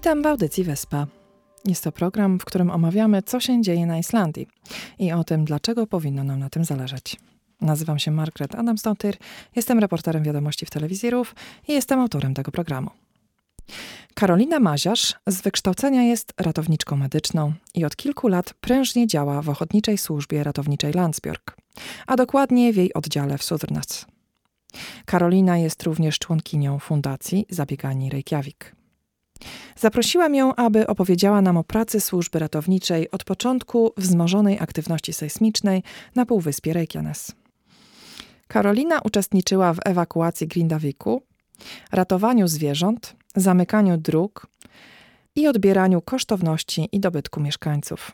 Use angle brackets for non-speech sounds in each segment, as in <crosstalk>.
Witam w audycji Wyspa. Jest to program, w którym omawiamy, co się dzieje na Islandii i o tym, dlaczego powinno nam na tym zależeć. Nazywam się Margaret Adamsdottir, jestem reporterem wiadomości w telewizji RUF i jestem autorem tego programu. Karolina Maziarz z wykształcenia jest ratowniczką medyczną i od kilku lat prężnie działa w Ochotniczej Służbie Ratowniczej Landsbjörg, a dokładnie w jej oddziale w Sudrnas. Karolina jest również członkinią Fundacji Zabiegani Reykjavik. Zaprosiłam ją, aby opowiedziała nam o pracy służby ratowniczej od początku wzmożonej aktywności sejsmicznej na Półwyspie Reykjanes. Karolina uczestniczyła w ewakuacji Grindaviku, ratowaniu zwierząt, zamykaniu dróg i odbieraniu kosztowności i dobytku mieszkańców.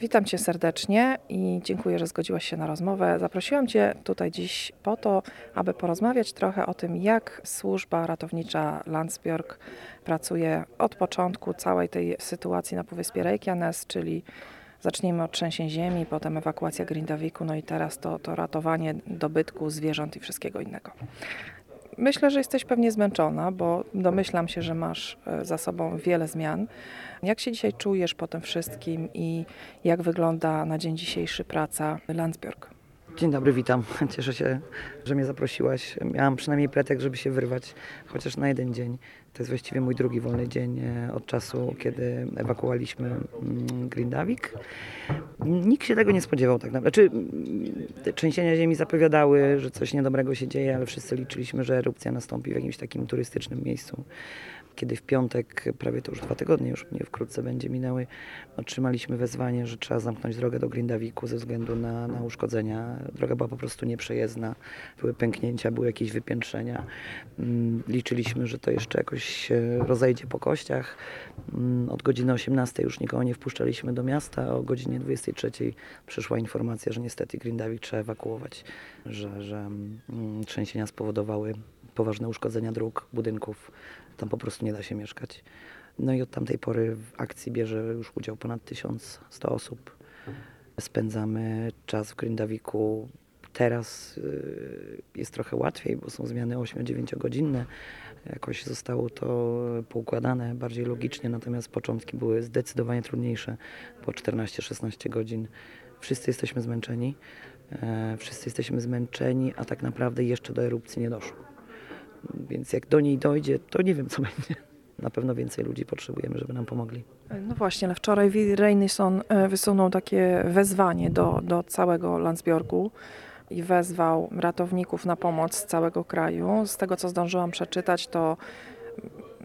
Witam Cię serdecznie i dziękuję, że zgodziłaś się na rozmowę. Zaprosiłam Cię tutaj dziś po to, aby porozmawiać trochę o tym, jak służba ratownicza Landsbjörg pracuje od początku całej tej sytuacji na Półwyspie Reykjanes, czyli zacznijmy od trzęsień ziemi, potem ewakuacja Grindaviku, no i teraz to, to ratowanie dobytku, zwierząt i wszystkiego innego. Myślę, że jesteś pewnie zmęczona, bo domyślam się, że masz e, za sobą wiele zmian. Jak się dzisiaj czujesz po tym wszystkim i jak wygląda na dzień dzisiejszy praca Landsbjörg? Dzień dobry, witam. <laughs> Cieszę się, że mnie zaprosiłaś. Miałam przynajmniej pretekst, żeby się wyrwać, chociaż na jeden dzień. To jest właściwie mój drugi wolny dzień e, od czasu, kiedy ewakuowaliśmy mm, Grindavik. Nikt się tego nie spodziewał tak naprawdę. Znaczy, trzęsienia ziemi zapowiadały, że coś niedobrego się dzieje, ale wszyscy liczyliśmy, że erupcja nastąpi w jakimś takim turystycznym miejscu kiedy w piątek, prawie to już dwa tygodnie, już nie wkrótce będzie minęły, otrzymaliśmy wezwanie, że trzeba zamknąć drogę do Grindawiku ze względu na, na uszkodzenia. Droga była po prostu nieprzejezdna, były pęknięcia, były jakieś wypiętrzenia. Mm, liczyliśmy, że to jeszcze jakoś się rozejdzie po kościach. Mm, od godziny 18 już nikogo nie wpuszczaliśmy do miasta, o godzinie 23 przyszła informacja, że niestety Grindavik trzeba ewakuować, że, że mm, trzęsienia spowodowały poważne uszkodzenia dróg, budynków. Tam po prostu nie da się mieszkać. No i od tamtej pory w akcji bierze już udział ponad 1100 osób. Spędzamy czas w Grindawiku. Teraz y, jest trochę łatwiej, bo są zmiany 8-9 godzinne. Jakoś zostało to poukładane bardziej logicznie, natomiast początki były zdecydowanie trudniejsze po 14-16 godzin. Wszyscy jesteśmy zmęczeni. E, wszyscy jesteśmy zmęczeni, a tak naprawdę jeszcze do erupcji nie doszło. Więc jak do niej dojdzie, to nie wiem, co będzie. Na pewno więcej ludzi potrzebujemy, żeby nam pomogli. No właśnie, ale wczoraj Reinison e, wysunął takie wezwanie do, do całego Landsbjorgu i wezwał ratowników na pomoc z całego kraju. Z tego, co zdążyłam przeczytać, to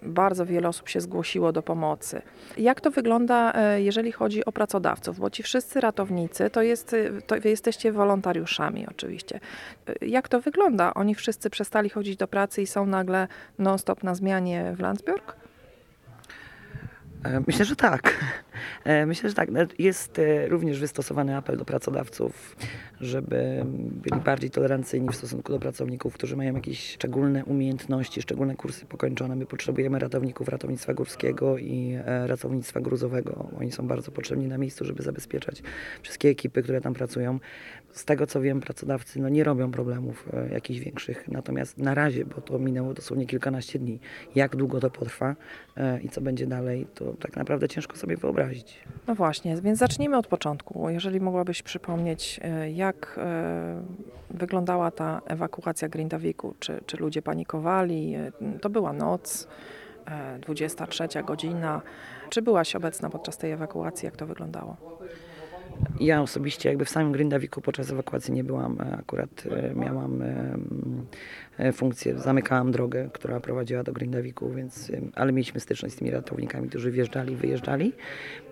bardzo wiele osób się zgłosiło do pomocy. Jak to wygląda, e, jeżeli chodzi o pracodawców? Bo ci wszyscy ratownicy to, jest, e, to wy jesteście wolontariuszami oczywiście. E, jak to wygląda? Oni wszyscy przestali chodzić do pracy i są nagle non-stop na zmianie w Landsbjörg? E, myślę, że tak. E, myślę, że tak. Jest e, również wystosowany apel do pracodawców, żeby byli bardziej tolerancyjni w stosunku do pracowników, którzy mają jakieś szczególne umiejętności, szczególne kursy pokończone. My potrzebujemy ratowników ratownictwa górskiego i ratownictwa gruzowego. Oni są bardzo potrzebni na miejscu, żeby zabezpieczać wszystkie ekipy, które tam pracują. Z tego co wiem, pracodawcy no, nie robią problemów jakichś większych. Natomiast na razie, bo to minęło dosłownie kilkanaście dni, jak długo to potrwa i co będzie dalej, to tak naprawdę ciężko sobie wyobrazić. No właśnie, więc zacznijmy od początku. Jeżeli mogłabyś przypomnieć, e, jak e, wyglądała ta ewakuacja Grindawiku, czy, czy ludzie panikowali, e, to była noc, 23 godzina. Czy byłaś obecna podczas tej ewakuacji? Jak to wyglądało? Ja osobiście jakby w samym Grindawiku podczas ewakuacji nie byłam. Akurat miałam funkcję, zamykałam drogę, która prowadziła do Grindawiku, więc, ale mieliśmy styczność z tymi ratownikami, którzy wjeżdżali, wyjeżdżali.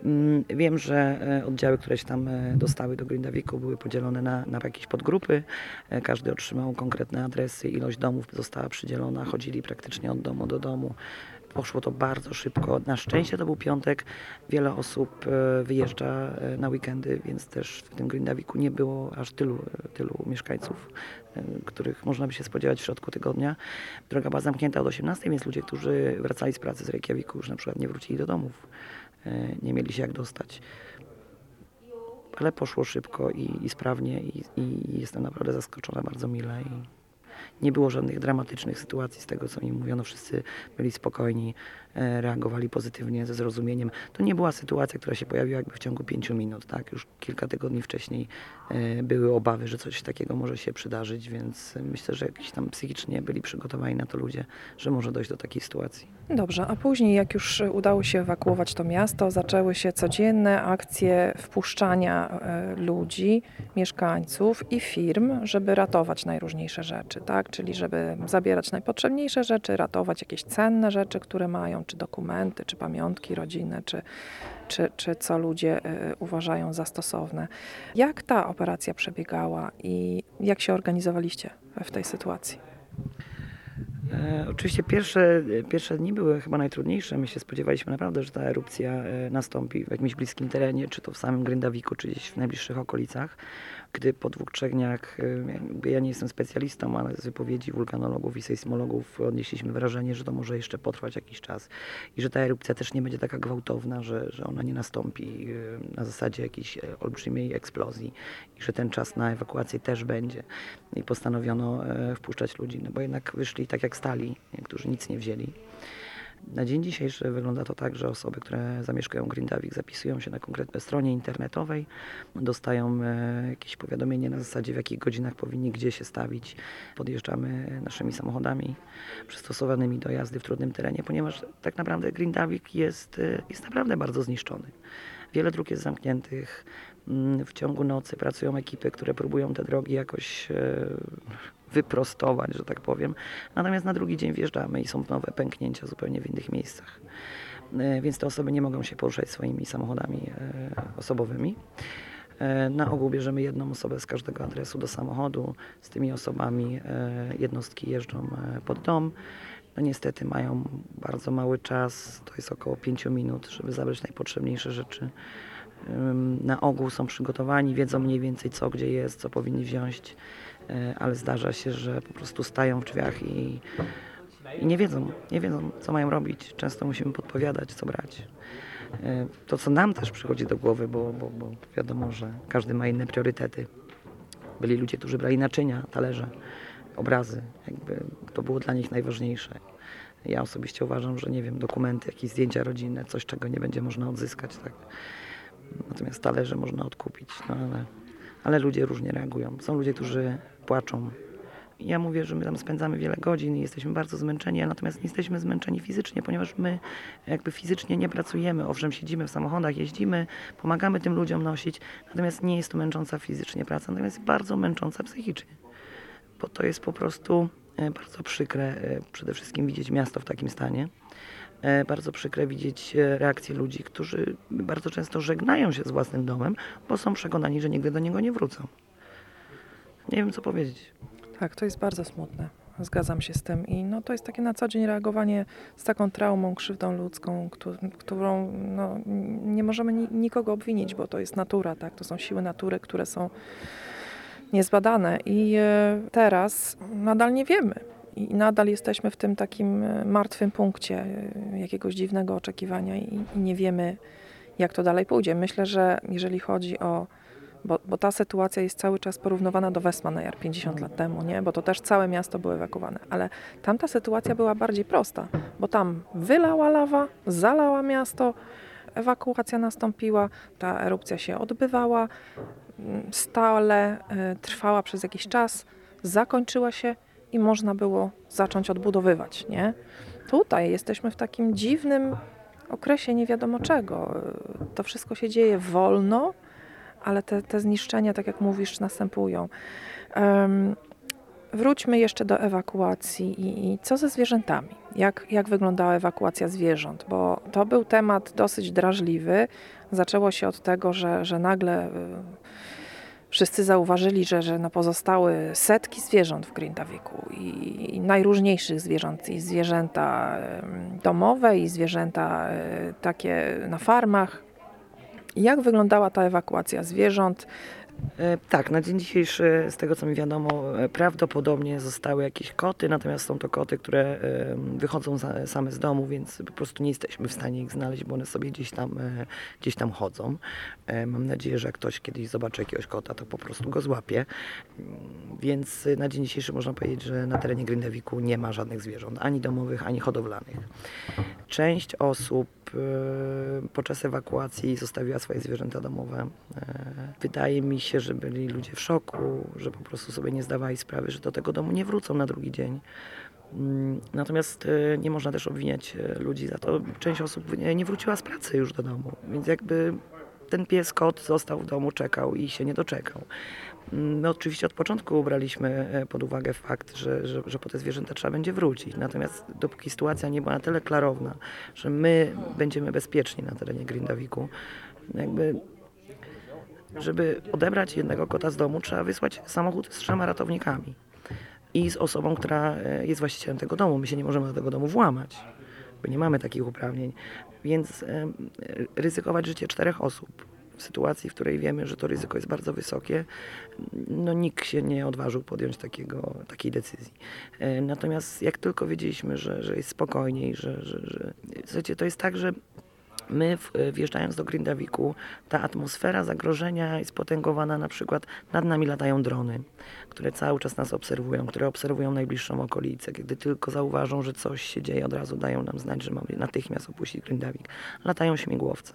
Mm, wiem, że e, oddziały, które się tam e, dostały do Grindawiku były podzielone na, na jakieś podgrupy. E, każdy otrzymał konkretne adresy, ilość domów została przydzielona, chodzili praktycznie od domu do domu. Poszło to bardzo szybko. Na szczęście to był piątek. Wiele osób e, wyjeżdża e, na weekendy, więc też w tym Grindawiku nie było aż tylu, tylu mieszkańców, e, których można by się spodziewać w środku tygodnia. Droga była zamknięta od 18, więc ludzie, którzy wracali z pracy z Reykjaviku już na przykład nie wrócili do domów. Nie mieli się jak dostać. ale poszło szybko i, i sprawnie i, i jestem naprawdę zaskoczona bardzo mile. I nie było żadnych dramatycznych sytuacji z tego, co mi mówiono. Wszyscy byli spokojni, e, reagowali pozytywnie, ze zrozumieniem. To nie była sytuacja, która się pojawiła jakby w ciągu pięciu minut. Tak? Już kilka tygodni wcześniej e, były obawy, że coś takiego może się przydarzyć, więc myślę, że jakiś tam psychicznie byli przygotowani na to ludzie, że może dojść do takiej sytuacji. Dobrze, a później jak już udało się ewakuować to miasto, zaczęły się codzienne akcje wpuszczania e, ludzi, mieszkańców i firm, żeby ratować najróżniejsze rzeczy, tak? Czyli żeby zabierać najpotrzebniejsze rzeczy, ratować jakieś cenne rzeczy, które mają, czy dokumenty, czy pamiątki rodzinne, czy, czy, czy co ludzie e, uważają za stosowne. Jak ta operacja przebiegała i jak się organizowaliście w tej sytuacji? E, oczywiście pierwsze, pierwsze dni były chyba najtrudniejsze. My się spodziewaliśmy naprawdę, że ta erupcja e, nastąpi w jakimś bliskim terenie, czy to w samym Gryndawiku, czy gdzieś w najbliższych okolicach gdy po dwóch, trzech dniach, y, ja nie jestem specjalistą, ale z wypowiedzi wulkanologów i sejsmologów odnieśliśmy wrażenie, że to może jeszcze potrwać jakiś czas i że ta erupcja też nie będzie taka gwałtowna, że, że ona nie nastąpi y, na zasadzie jakiejś e, olbrzymiej eksplozji i że ten czas na ewakuację też będzie. I postanowiono e, wpuszczać ludzi, no bo jednak wyszli tak jak stali, którzy nic nie wzięli. Na dzień dzisiejszy wygląda to tak, że osoby, które zamieszkują Grindavik zapisują się na konkretnej stronie internetowej, dostają e, jakieś powiadomienie na zasadzie w jakich godzinach powinni gdzie się stawić. Podjeżdżamy naszymi samochodami przystosowanymi do jazdy w trudnym terenie, ponieważ tak naprawdę Grindavik jest, e, jest naprawdę bardzo zniszczony. Wiele dróg jest zamkniętych. Mm, w ciągu nocy pracują ekipy, które próbują te drogi jakoś e, wyprostować, że tak powiem. Natomiast na drugi dzień wjeżdżamy i są nowe pęknięcia zupełnie w innych miejscach. E, więc te osoby nie mogą się poruszać swoimi samochodami e, osobowymi. E, na ogół bierzemy jedną osobę z każdego adresu do samochodu. Z tymi osobami jednostki jeżdżą pod dom. No niestety mają bardzo mały czas, to jest około 5 minut, żeby zabrać najpotrzebniejsze rzeczy. Na ogół są przygotowani, wiedzą mniej więcej co, gdzie jest, co powinni wziąć. E, ale zdarza się, że po prostu stają w drzwiach i, i nie wiedzą, nie wiedzą, co mają robić. Często musimy podpowiadać, co brać. E, to, co nam też przychodzi do głowy, bo, bo, bo wiadomo, że każdy ma inne priorytety. Byli ludzie, którzy brali naczynia, talerze, obrazy. Jakby to było dla nich najważniejsze. Ja osobiście uważam, że nie wiem, dokumenty, jakieś zdjęcia rodzinne, coś, czego nie będzie można odzyskać. Tak? Natomiast talerze można odkupić. No ale, ale ludzie różnie reagują. Są ludzie, którzy płaczą. Ja mówię, że my tam spędzamy wiele godzin i jesteśmy bardzo zmęczeni, natomiast nie jesteśmy zmęczeni fizycznie, ponieważ my jakby fizycznie nie pracujemy. Owszem, siedzimy w samochodach, jeździmy, pomagamy tym ludziom nosić, natomiast nie jest to męcząca fizycznie praca, natomiast bardzo męcząca psychicznie. Bo to jest po prostu e, bardzo przykre e, przede wszystkim widzieć miasto w takim stanie. E, bardzo przykre widzieć reakcje ludzi, którzy bardzo często żegnają się z własnym domem, bo są przekonani, że nigdy do niego nie wrócą nie wiem co powiedzieć. Tak, to jest bardzo smutne. Zgadzam się z tym. I no, to jest takie na co dzień reagowanie z taką traumą, krzywdą ludzką, którą no, nie możemy nikogo obwinić, bo to jest natura, tak? To są siły natury, które są niezbadane. I e, teraz nadal nie wiemy. I nadal jesteśmy w tym takim e, martwym punkcie e, jakiegoś dziwnego oczekiwania i nie wiemy, jak to dalej pójdzie. Myślę, że jeżeli chodzi o bo, bo ta sytuacja jest cały czas porównywana do Westmanejar 50 lat temu, nie? bo to też całe miasto było ewakuowane. Ale tamta sytuacja była bardziej prosta, bo tam wylała lawa, zalała miasto, ewakuacja nastąpiła, ta erupcja się odbywała, mm, stale y, trwała przez jakiś czas, zakończyła się i można było zacząć odbudowywać. Nie? Tutaj jesteśmy w takim dziwnym okresie nie wiadomo czego. To wszystko się dzieje wolno, ale te, te zniszczenia, tak jak mówisz, następują. Um, wróćmy jeszcze do ewakuacji i, i, co ze zwierzętami? Jak, jak wyglądała ewakuacja zwierząt? Bo to był temat dosyć drażliwy. Zaczęło się od tego, że, że nagle y, wszyscy zauważyli, że, że no pozostały setki zwierząt w Grindawiku i, i najróżniejszych zwierząt, i zwierzęta domowe, i zwierzęta y, takie na farmach, jak wyglądała ta ewakuacja zwierząt? E, Tak, na dzień dzisiejszy, z tego co mi wiadomo, e, prawdopodobnie zostały jakieś koty, natomiast są to koty, które wychodzą same z domu, więc po prostu nie jesteśmy w stanie ich znaleźć, bo one sobie gdzieś tam, e, gdzieś tam chodzą. Mam nadzieję, że jak ktoś kiedyś zobaczy jakiegoś kota, to po prostu go złapie. Więc na dzień dzisiejszy można powiedzieć, że na terenie Grindawiku nie ma żadnych zwierząt, ani domowych, ani hodowlanych. Część osób podczas ewakuacji zostawiła swoje zwierzęta domowe. Wydaje mi się, że byli ludzie w szoku, że po prostu sobie nie zdawali sprawy, że do tego domu nie wrócą na drugi dzień. Mm, Natomiast e, nie można też obwiniać e, ludzi za to. Część osób nie- nie wróciła z pracy już do domu, więc jakby ten pies, kot został w domu, czekał i się nie doczekał. Mm, My oczywiście od początku braliśmy e, pod uwagę fakt, że, że, że po te zwierzęta trzeba będzie wrócić. Natomiast dopóki sytuacja nie była na tyle klarowna, że my będziemy bezpieczni na terenie Grindawiku, jakby żeby odebrać jednego kota z domu, trzeba wysłać samochód z trzema ratownikami i z osobą, która e, jest właścicielem tego domu. My się nie możemy do tego domu włamać, bo nie mamy takich uprawnień, więc e, ryzykować życie czterech osób w sytuacji, w której wiemy, że to ryzyko jest bardzo wysokie, no nikt się nie odważył podjąć takiego, takiej decyzji. E, Natomiast jak tylko wiedzieliśmy, że, że jest spokojniej, że, że, że... Słuchajcie, to jest tak, że My w- wjeżdżając do Grindawiku, ta atmosfera zagrożenia jest potęgowana na przykład nad nami latają drony, które cały czas nas obserwują, które obserwują najbliższą okolicę. Kiedy tylko zauważą, że coś się dzieje, od razu dają nam znać, że mamy natychmiast opuścić Grindawik. Latają śmigłowce.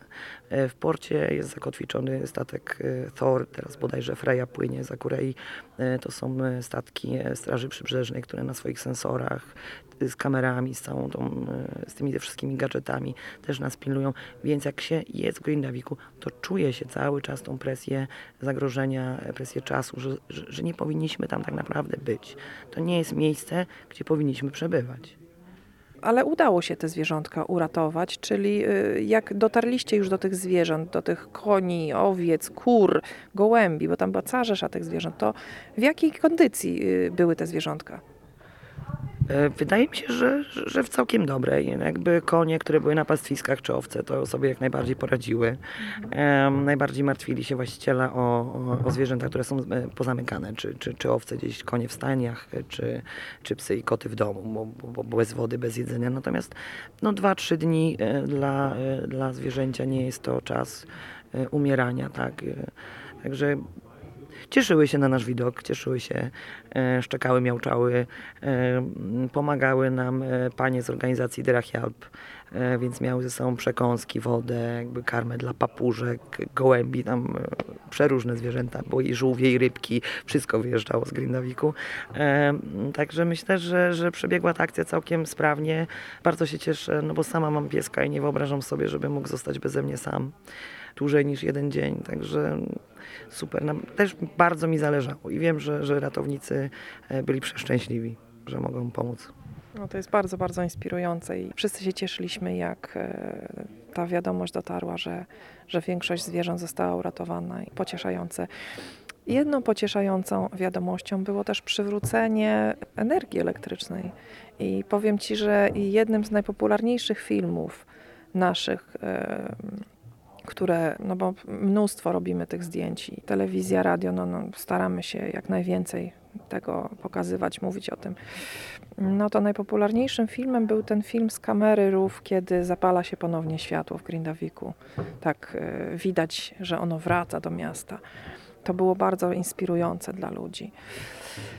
E, W porcie jest zakotwiczony statek e, Thor, teraz bodajże Freya płynie za Kurei. E, To są e, statki e, Straży Przybrzeżnej, które na swoich sensorach e, z kamerami, z całą tą, e, z tymi wszystkimi gadżetami też nas pilnują. Więc jak się jest w Grindawiku, to czuje się cały czas tą presję zagrożenia, presję czasu, że, że, że nie powinniśmy tam tak naprawdę być. To nie jest miejsce, gdzie powinniśmy przebywać. Ale udało się te zwierzątka uratować, czyli y, jak dotarliście już do tych zwierząt, do tych koni, owiec, kur, gołębi, bo tam była cała rzesza tych zwierząt, to w jakiej kondycji y, były te zwierzątka? E, Wydaje mi się, że, że w całkiem dobrej. Jakby konie, które były na pastwiskach czy owce, to sobie jak najbardziej poradziły. Em, najbardziej martwili się właściciele o, o, o zwierzęta, które są e, pozamykane, czy, czy, czy owce gdzieś, konie w stajniach, e, czy, czy psy i koty w domu, bo, bo, bez wody, bez jedzenia. Natomiast no, 2-3 dni e, dla, dla zwierzęcia nie jest to czas umierania. Tak? Także cieszyły się na nasz widok, cieszyły się, e, szczekały, miauczały, e, pomagały nam e, panie z organizacji Drachialp, więc miały ze sobą przekąski, wodę, jakby karmę dla papużek, gołębi, tam przeróżne zwierzęta, bo i żółwie, i rybki, wszystko wyjeżdżało z Grindawiku. Także myślę, że, że przebiegła ta akcja całkiem sprawnie. Bardzo się cieszę, no bo sama mam pieska i nie wyobrażam sobie, żeby mógł zostać beze mnie sam dłużej niż jeden dzień, także super. Też bardzo mi zależało i wiem, że, że ratownicy e, byli przeszczęśliwi, że mogą pomóc. No to jest bardzo, bardzo inspirujące i wszyscy się cieszyliśmy, jak e, ta wiadomość dotarła, że, że większość zwierząt została uratowana i pocieszające. Jedną pocieszającą wiadomością było też przywrócenie energii elektrycznej. I powiem Ci, że jednym z najpopularniejszych filmów naszych, które, no bo mnóstwo robimy tych zdjęć, i telewizja, radio, no, no staramy się jak najwięcej tego pokazywać, mówić o tym. No to najpopularniejszym filmem był ten film z kamery rów, kiedy zapala się ponownie światło w Grindawiku. Tak e, widać, że ono wraca do miasta. To było bardzo inspirujące dla ludzi.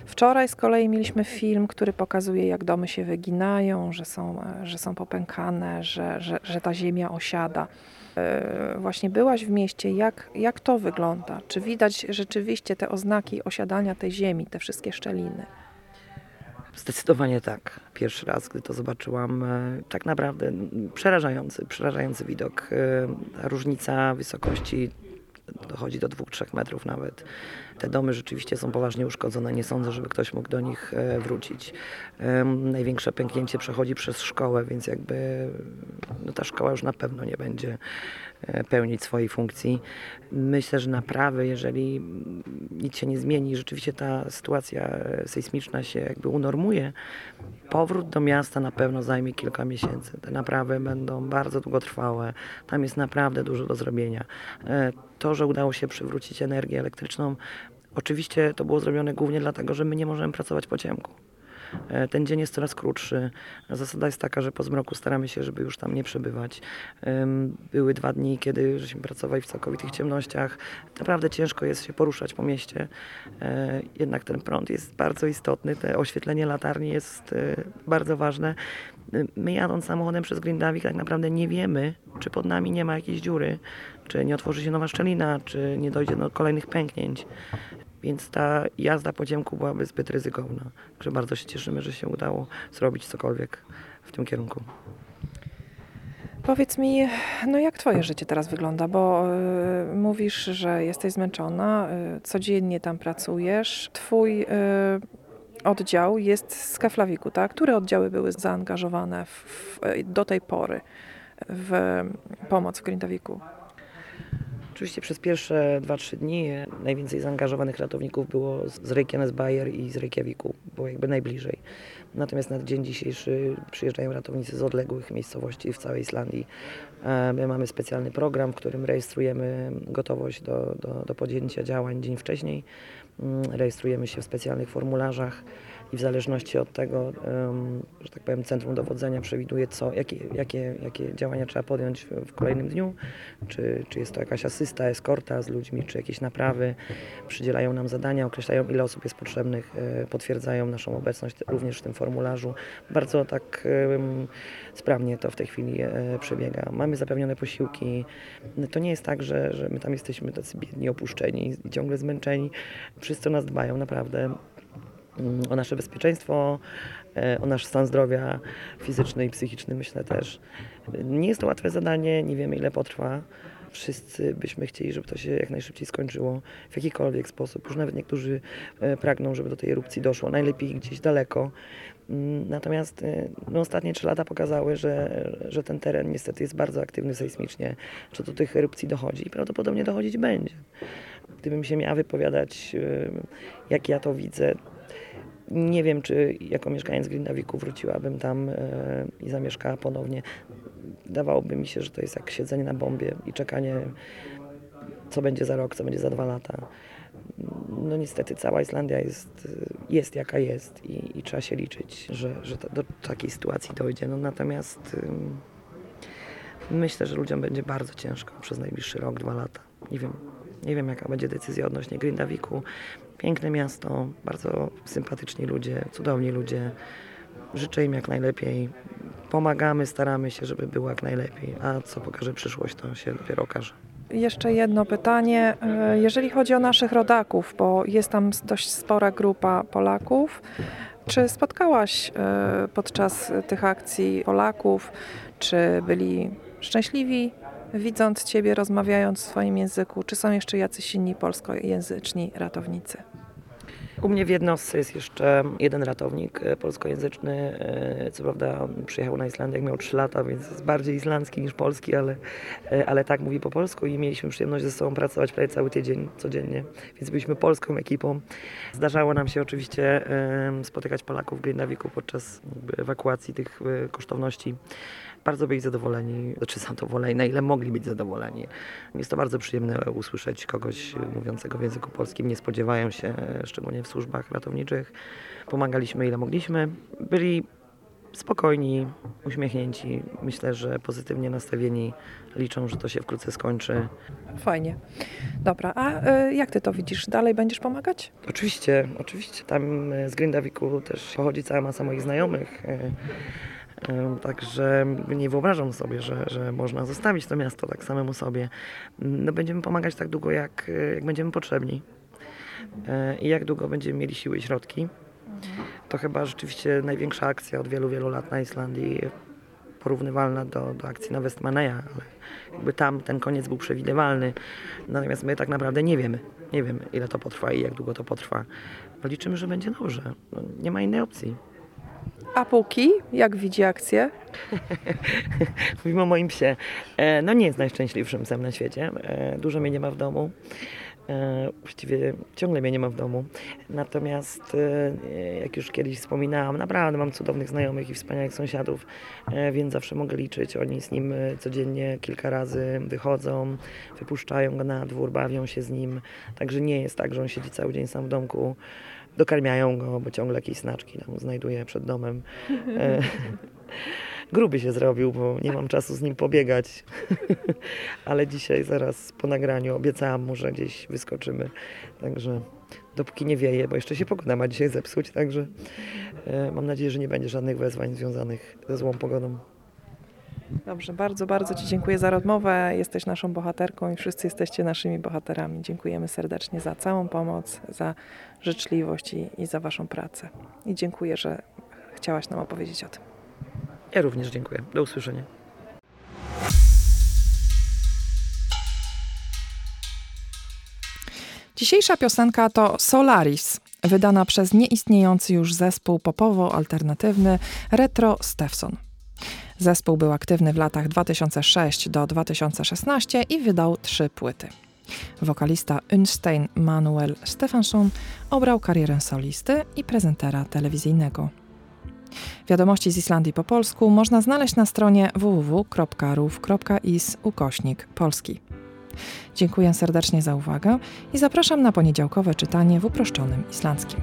Wczoraj z kolei mieliśmy film, który pokazuje, jak domy się wyginają, że są, e, że są popękane, że, że, że ta ziemia osiada. E, Właśnie byłaś w mieście, jak, jak to wygląda? Czy widać rzeczywiście te oznaki osiadania tej ziemi, te wszystkie szczeliny? Zdecydowanie tak. Pierwszy raz, gdy to zobaczyłam, e, tak naprawdę przerażający, przerażający widok. E, różnica wysokości dochodzi do 2-3 metrów nawet. Te domy rzeczywiście są poważnie uszkodzone. Nie sądzę, żeby ktoś mógł do nich e, wrócić. Największe pęknięcie przechodzi przez szkołę, więc jakby no ta szkoła już na pewno nie będzie pełnić swojej funkcji. Myślę, że naprawy, jeżeli nic się nie zmieni, rzeczywiście ta sytuacja e, sejsmiczna się jakby unormuje, powrót do miasta na pewno zajmie kilka miesięcy. Te naprawy będą bardzo długotrwałe. Tam jest naprawdę dużo do zrobienia. E, To, że udało się przywrócić energię elektryczną, oczywiście to było zrobione głównie dlatego, że my nie możemy pracować po ciemku. E, Ten dzień jest coraz krótszy. Zasada jest taka, że po zmroku staramy się, żeby już tam nie przebywać. Były dwa dni, kiedy żeśmy pracowali w całkowitych ciemnościach. Naprawdę ciężko jest się poruszać po mieście. E, Jednak ten prąd jest bardzo istotny. Te oświetlenie latarni jest e, bardzo ważne. My jadąc samochodem przez Grindavik tak naprawdę nie wiemy, czy pod nami nie ma jakiejś dziury, czy nie otworzy się nowa szczelina, czy nie dojdzie do kolejnych pęknięć. Więc ta jazda po ciemku byłaby zbyt ryzykowna. Także bardzo się cieszymy, że się udało zrobić cokolwiek w tym kierunku. Powiedz mi, no jak twoje życie teraz wygląda, bo y, mówisz, że jesteś zmęczona, y, codziennie tam pracujesz. Twój y, oddział jest z Keflawiku, tak? Które oddziały były zaangażowane w, w, do tej pory w pomoc w Grindawiku? Oczywiście przez pierwsze 2-3 dni najwięcej zaangażowanych ratowników było z z Reykjanesbayer i z Reykjaviku, było jakby najbliżej. Natomiast na dzień dzisiejszy przyjeżdżają ratownicy z odległych miejscowości w całej Islandii. E, My mamy specjalny program, w którym rejestrujemy gotowość do, do, do podjęcia działań dzień wcześniej. Mm, Rejestrujemy się w specjalnych formularzach i w zależności od tego, że tak powiem, Centrum Dowodzenia przewiduje, co, jakie, jakie, jakie działania trzeba podjąć w, kolejnym dniu. Czy, czy jest to jakaś asysta, eskorta z ludźmi, czy jakieś naprawy. Przydzielają nam zadania, określają ile osób jest potrzebnych, e, potwierdzają naszą obecność również w tym formularzu. Bardzo tak sprawnie to w tej chwili e, przebiega. Mamy zapewnione posiłki. To nie jest tak, że, że my tam jesteśmy tacy biedni, opuszczeni i ciągle zmęczeni. Wszyscy o nas dbają, naprawdę o nasze bezpieczeństwo, e, o nasz stan zdrowia fizyczny i psychiczny, myślę też. Nie jest to łatwe zadanie, nie wiemy ile potrwa. Wszyscy byśmy chcieli, żeby to się jak najszybciej skończyło w jakikolwiek sposób. Już nawet niektórzy e, pragną, żeby do tej erupcji doszło, najlepiej gdzieś daleko. Mm, Natomiast e, no, ostatnie trzy lata pokazały, że, że ten teren niestety jest bardzo aktywny sejsmicznie, że do tych erupcji dochodzi i prawdopodobnie dochodzić będzie. Gdybym się miała wypowiadać, jak ja to widzę, nie wiem, czy jako mieszkaniec Grindawiku wróciłabym tam e, i zamieszkała ponownie. Dawałoby mi się, że to jest jak siedzenie na bombie i czekanie, co będzie za rok, co będzie za dwa lata. No niestety cała Islandia jest, jest jaka jest i, i trzeba się liczyć, że, że do takiej sytuacji dojdzie. No natomiast myślę, że ludziom będzie bardzo ciężko przez najbliższy rok, dwa lata. Nie wiem, nie wiem jaka będzie decyzja odnośnie Grindawiku. Piękne miasto, bardzo sympatyczni ludzie, cudowni ludzie. Życzę im jak najlepiej. Pomagamy, staramy się, żeby było jak najlepiej. A co pokaże przyszłość, to się dopiero okaże. Jeszcze jedno pytanie. E, Jeżeli chodzi o naszych rodaków, bo jest tam dość spora grupa Polaków, czy spotkałaś e, podczas tych akcji Polaków? Czy byli szczęśliwi, widząc Ciebie, rozmawiając w swoim języku? Czy są jeszcze jacyś inni polskojęzyczni ratownicy? U mnie w jednostce jest jeszcze jeden ratownik e, polskojęzyczny. e, Co prawda przyjechał na Islandię, jak miał 3 lata, więc jest bardziej islandzki niż polski, ale, e, ale tak mówi po polsku i mieliśmy przyjemność ze sobą pracować prawie cały tydzień, codziennie. Więc byliśmy polską ekipą. Zdarzało nam się oczywiście spotykać Polaków w Grindawiku podczas ewakuacji tych kosztowności. Bardzo byli zadowoleni, znaczy zadowoleni, na ile mogli być zadowoleni. Jest to bardzo przyjemne usłyszeć kogoś mówiącego w języku polskim. Nie spodziewają się, e, szczególnie w służbach ratowniczych. Pomagaliśmy ile mogliśmy. Byli spokojni, uśmiechnięci. Myślę, że pozytywnie nastawieni. Liczą, że to się wkrótce skończy. Fajnie. Dobra, a e, jak Ty to widzisz? Dalej będziesz pomagać? Oczywiście, oczywiście. Tam e, z Grindawiku też pochodzi cała masa moich znajomych. Także nie wyobrażam sobie, że, że można zostawić to miasto tak samemu sobie. No, będziemy pomagać tak długo, jak, jak będziemy potrzebni. E, I jak długo będziemy mieli siły i środki. To chyba rzeczywiście największa akcja od wielu, wielu lat na Islandii. porównywalna do, do akcji na Westmaneja, ale jakby tam ten koniec był przewidywalny. Natomiast my tak naprawdę nie wiemy. Nie wiemy, ile to potrwa i jak długo to potrwa. Liczymy, że będzie dobrze. No, nie ma innej opcji. A póki, jak widzi akcję? <laughs> Mówimy o moim psie. E, no nie jest najszczęśliwszym psem na świecie. E, dużo mnie nie ma w domu. E, właściwie ciągle mnie nie ma w domu. Natomiast, e, jak już kiedyś wspominałam, naprawdę mam cudownych znajomych i wspaniałych sąsiadów, e, więc zawsze mogę liczyć. Oni z nim codziennie kilka razy wychodzą, wypuszczają go na dwór, bawią się z nim. Także nie jest tak, że on siedzi cały dzień sam w domku. Dokarmiają go, bo ciągle jakieś snaczki tam znajduje przed domem. E, gruby się zrobił, bo nie mam czasu z nim pobiegać. <laughs> Ale dzisiaj, zaraz po nagraniu, obiecałam mu, że gdzieś wyskoczymy. Także dopóki nie wieje, bo jeszcze się pogoda ma dzisiaj zepsuć, także e, mam nadzieję, że nie będzie żadnych wezwań związanych ze złą pogodą. Dobrze, bardzo, bardzo Ci dziękuję za rozmowę. Jesteś naszą bohaterką i wszyscy jesteście naszymi bohaterami. Dziękujemy serdecznie za całą pomoc, za życzliwość i, i za Waszą pracę. I dziękuję, że chciałaś nam opowiedzieć o tym. Ja również dziękuję. Do usłyszenia. Dzisiejsza piosenka to Solaris, wydana przez nieistniejący już zespół popowo-alternatywny Retro Stefson. Zespół był aktywny w latach 2006 do 2016 i wydał trzy płyty. Wokalista Unstein Manuel Stefansson obrał karierę solisty i prezentera telewizyjnego. Wiadomości z Islandii po polsku można znaleźć na stronie www.ruf.is ukośnik polski. Dziękuję serdecznie za uwagę i zapraszam na poniedziałkowe czytanie w uproszczonym islandzkim.